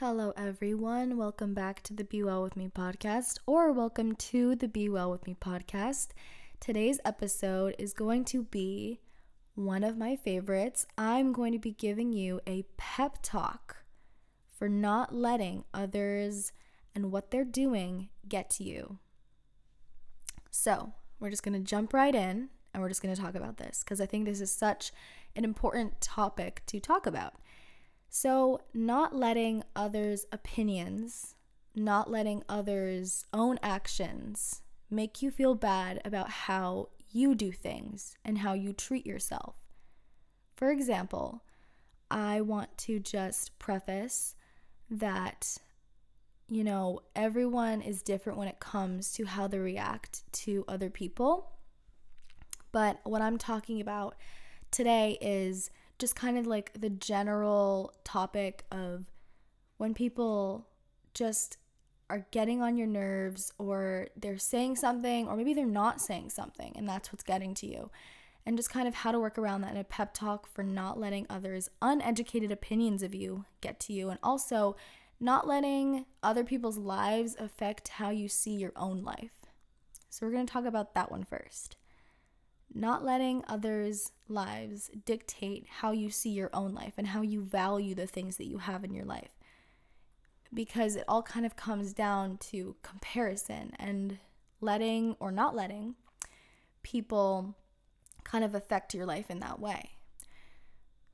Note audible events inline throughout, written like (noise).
Hello, everyone. Welcome back to the Be Well With Me podcast, or welcome to the Be Well With Me podcast. Today's episode is going to be one of my favorites. I'm going to be giving you a pep talk for not letting others and what they're doing get to you. So, we're just going to jump right in and we're just going to talk about this because I think this is such an important topic to talk about. So, not letting others' opinions, not letting others' own actions make you feel bad about how you do things and how you treat yourself. For example, I want to just preface that, you know, everyone is different when it comes to how they react to other people. But what I'm talking about today is just kind of like the general topic of when people just are getting on your nerves or they're saying something or maybe they're not saying something and that's what's getting to you. And just kind of how to work around that in a pep talk for not letting others' uneducated opinions of you get to you and also not letting other people's lives affect how you see your own life. So, we're going to talk about that one first not letting others' lives dictate how you see your own life and how you value the things that you have in your life. Because it all kind of comes down to comparison and letting or not letting people kind of affect your life in that way.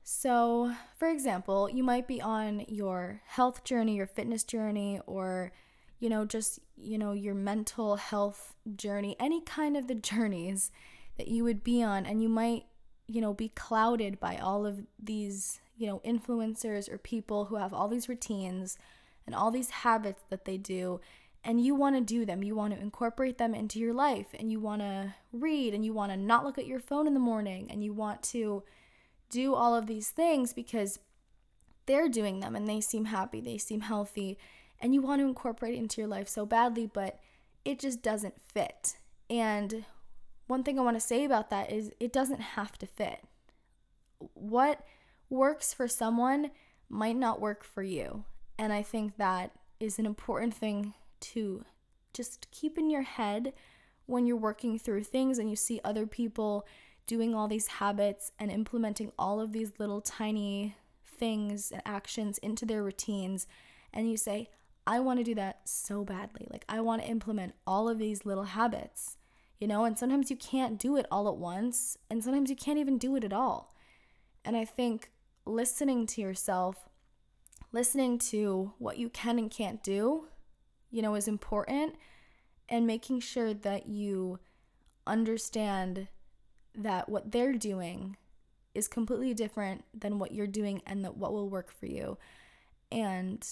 So, for example, you might be on your health journey, your fitness journey, or you know, just, you know, your mental health journey, any kind of the (laughs) journeys that you would be on and you might you know be clouded by all of these you know influencers or people who have all these routines and all these habits that they do and you want to do them. You want to incorporate them into your life and you want to read and you want to not look at your phone in the morning and you want to do all of these things because they're doing them and they seem happy they seem healthy and you want to incorporate it into your life so badly but it just doesn't fit. And one thing I want to say about that is it doesn't have to fit. What works for someone might not work for you. And I think that is an important thing to just keep in your head when you're working through things and you see other people doing all these habits and implementing all of these little tiny things and actions into their routines. And you say, I want to do that so badly. Like, I want to implement all of these little habits you know, and sometimes you can't do it all at once, and sometimes you can't even do it at all. And I think listening to yourself, listening to what you can and can't do, you know, is important, and making sure that you understand that what they're doing is completely different than what you're doing and that what will work for you. And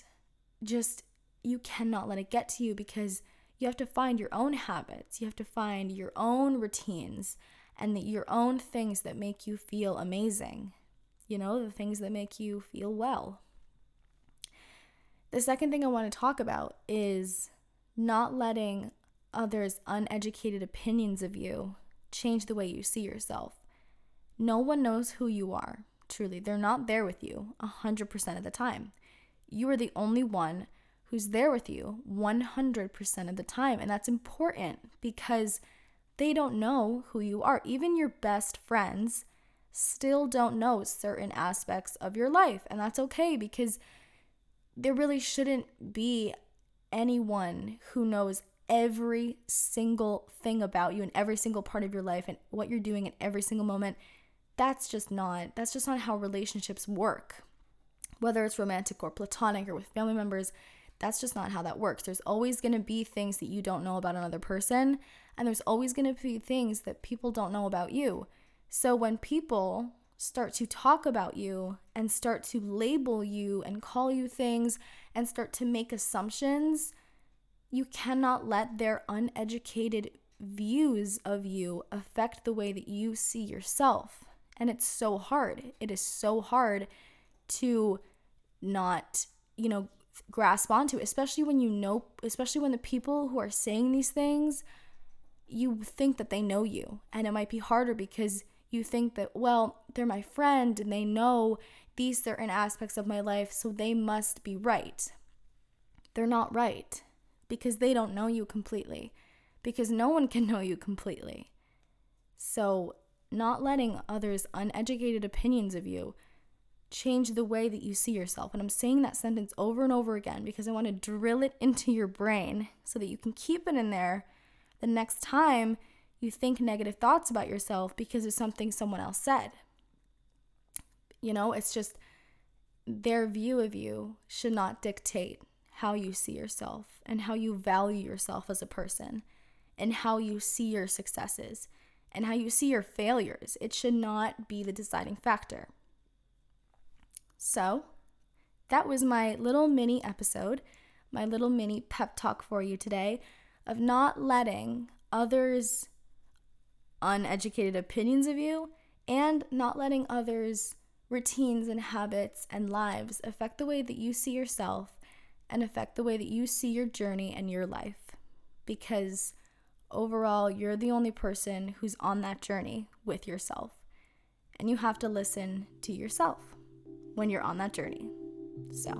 just you cannot let it get to you because you have to find your own habits, you have to find your own routines and the, your own things that make you feel amazing. You know, the things that make you feel well. The second thing I want to talk about is not letting others' uneducated opinions of you change the way you see yourself. No one knows who you are, truly. They're not there with you 100% of the time. You are the only one who's there with you 100% of the time. And that's important because they don't know who you are. Even your best friends still don't know certain aspects of your life. And that's okay because there really shouldn't be anyone who knows every single thing about you and every single part of your life and what you're doing in every single moment. That's just not that's just not how relationships work. Whether it's romantic or platonic or with family members, that's just not how that works. There's always going to be things that you don't know about another person, and there's always going to be things that people don't know about you. So when people start to talk about you and start to label you and call you things and start to make assumptions, you cannot let their uneducated views of you affect the way that you see yourself. And it's so hard. It is so hard to not, you know, grasp onto, especially when you know, especially when the people who are saying these things, you think that they know you. And it might be harder because you think that, well, they're my friend and they know these certain aspects of my life, so they must be right. they're not right because they don't know you completely, because no one can (laughs) know you completely. So, not letting others' uneducated opinions of you change the way that you see yourself. And I'm saying that sentence over and over again because I want to drill it into your brain so that you can keep it in there the next time you think negative thoughts about yourself because of something someone else said. You know, it's just their view of you should not dictate how you see yourself and how you value yourself as a person and how you see your successes and how you see your failures. It should not be the deciding factor. So, that was my little mini episode, my little mini pep talk for you today of not letting others' uneducated opinions of you and not letting others' routines and habits and lives affect the way that you see yourself and affect the way that you see your journey and your life. Because overall, you're the only person who's on that journey with yourself. And you have to listen to yourself when you're on that journey. So,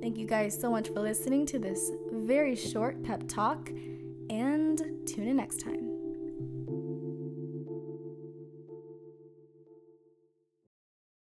thank you guys so much for listening to this very short pep talk, and tune in next time.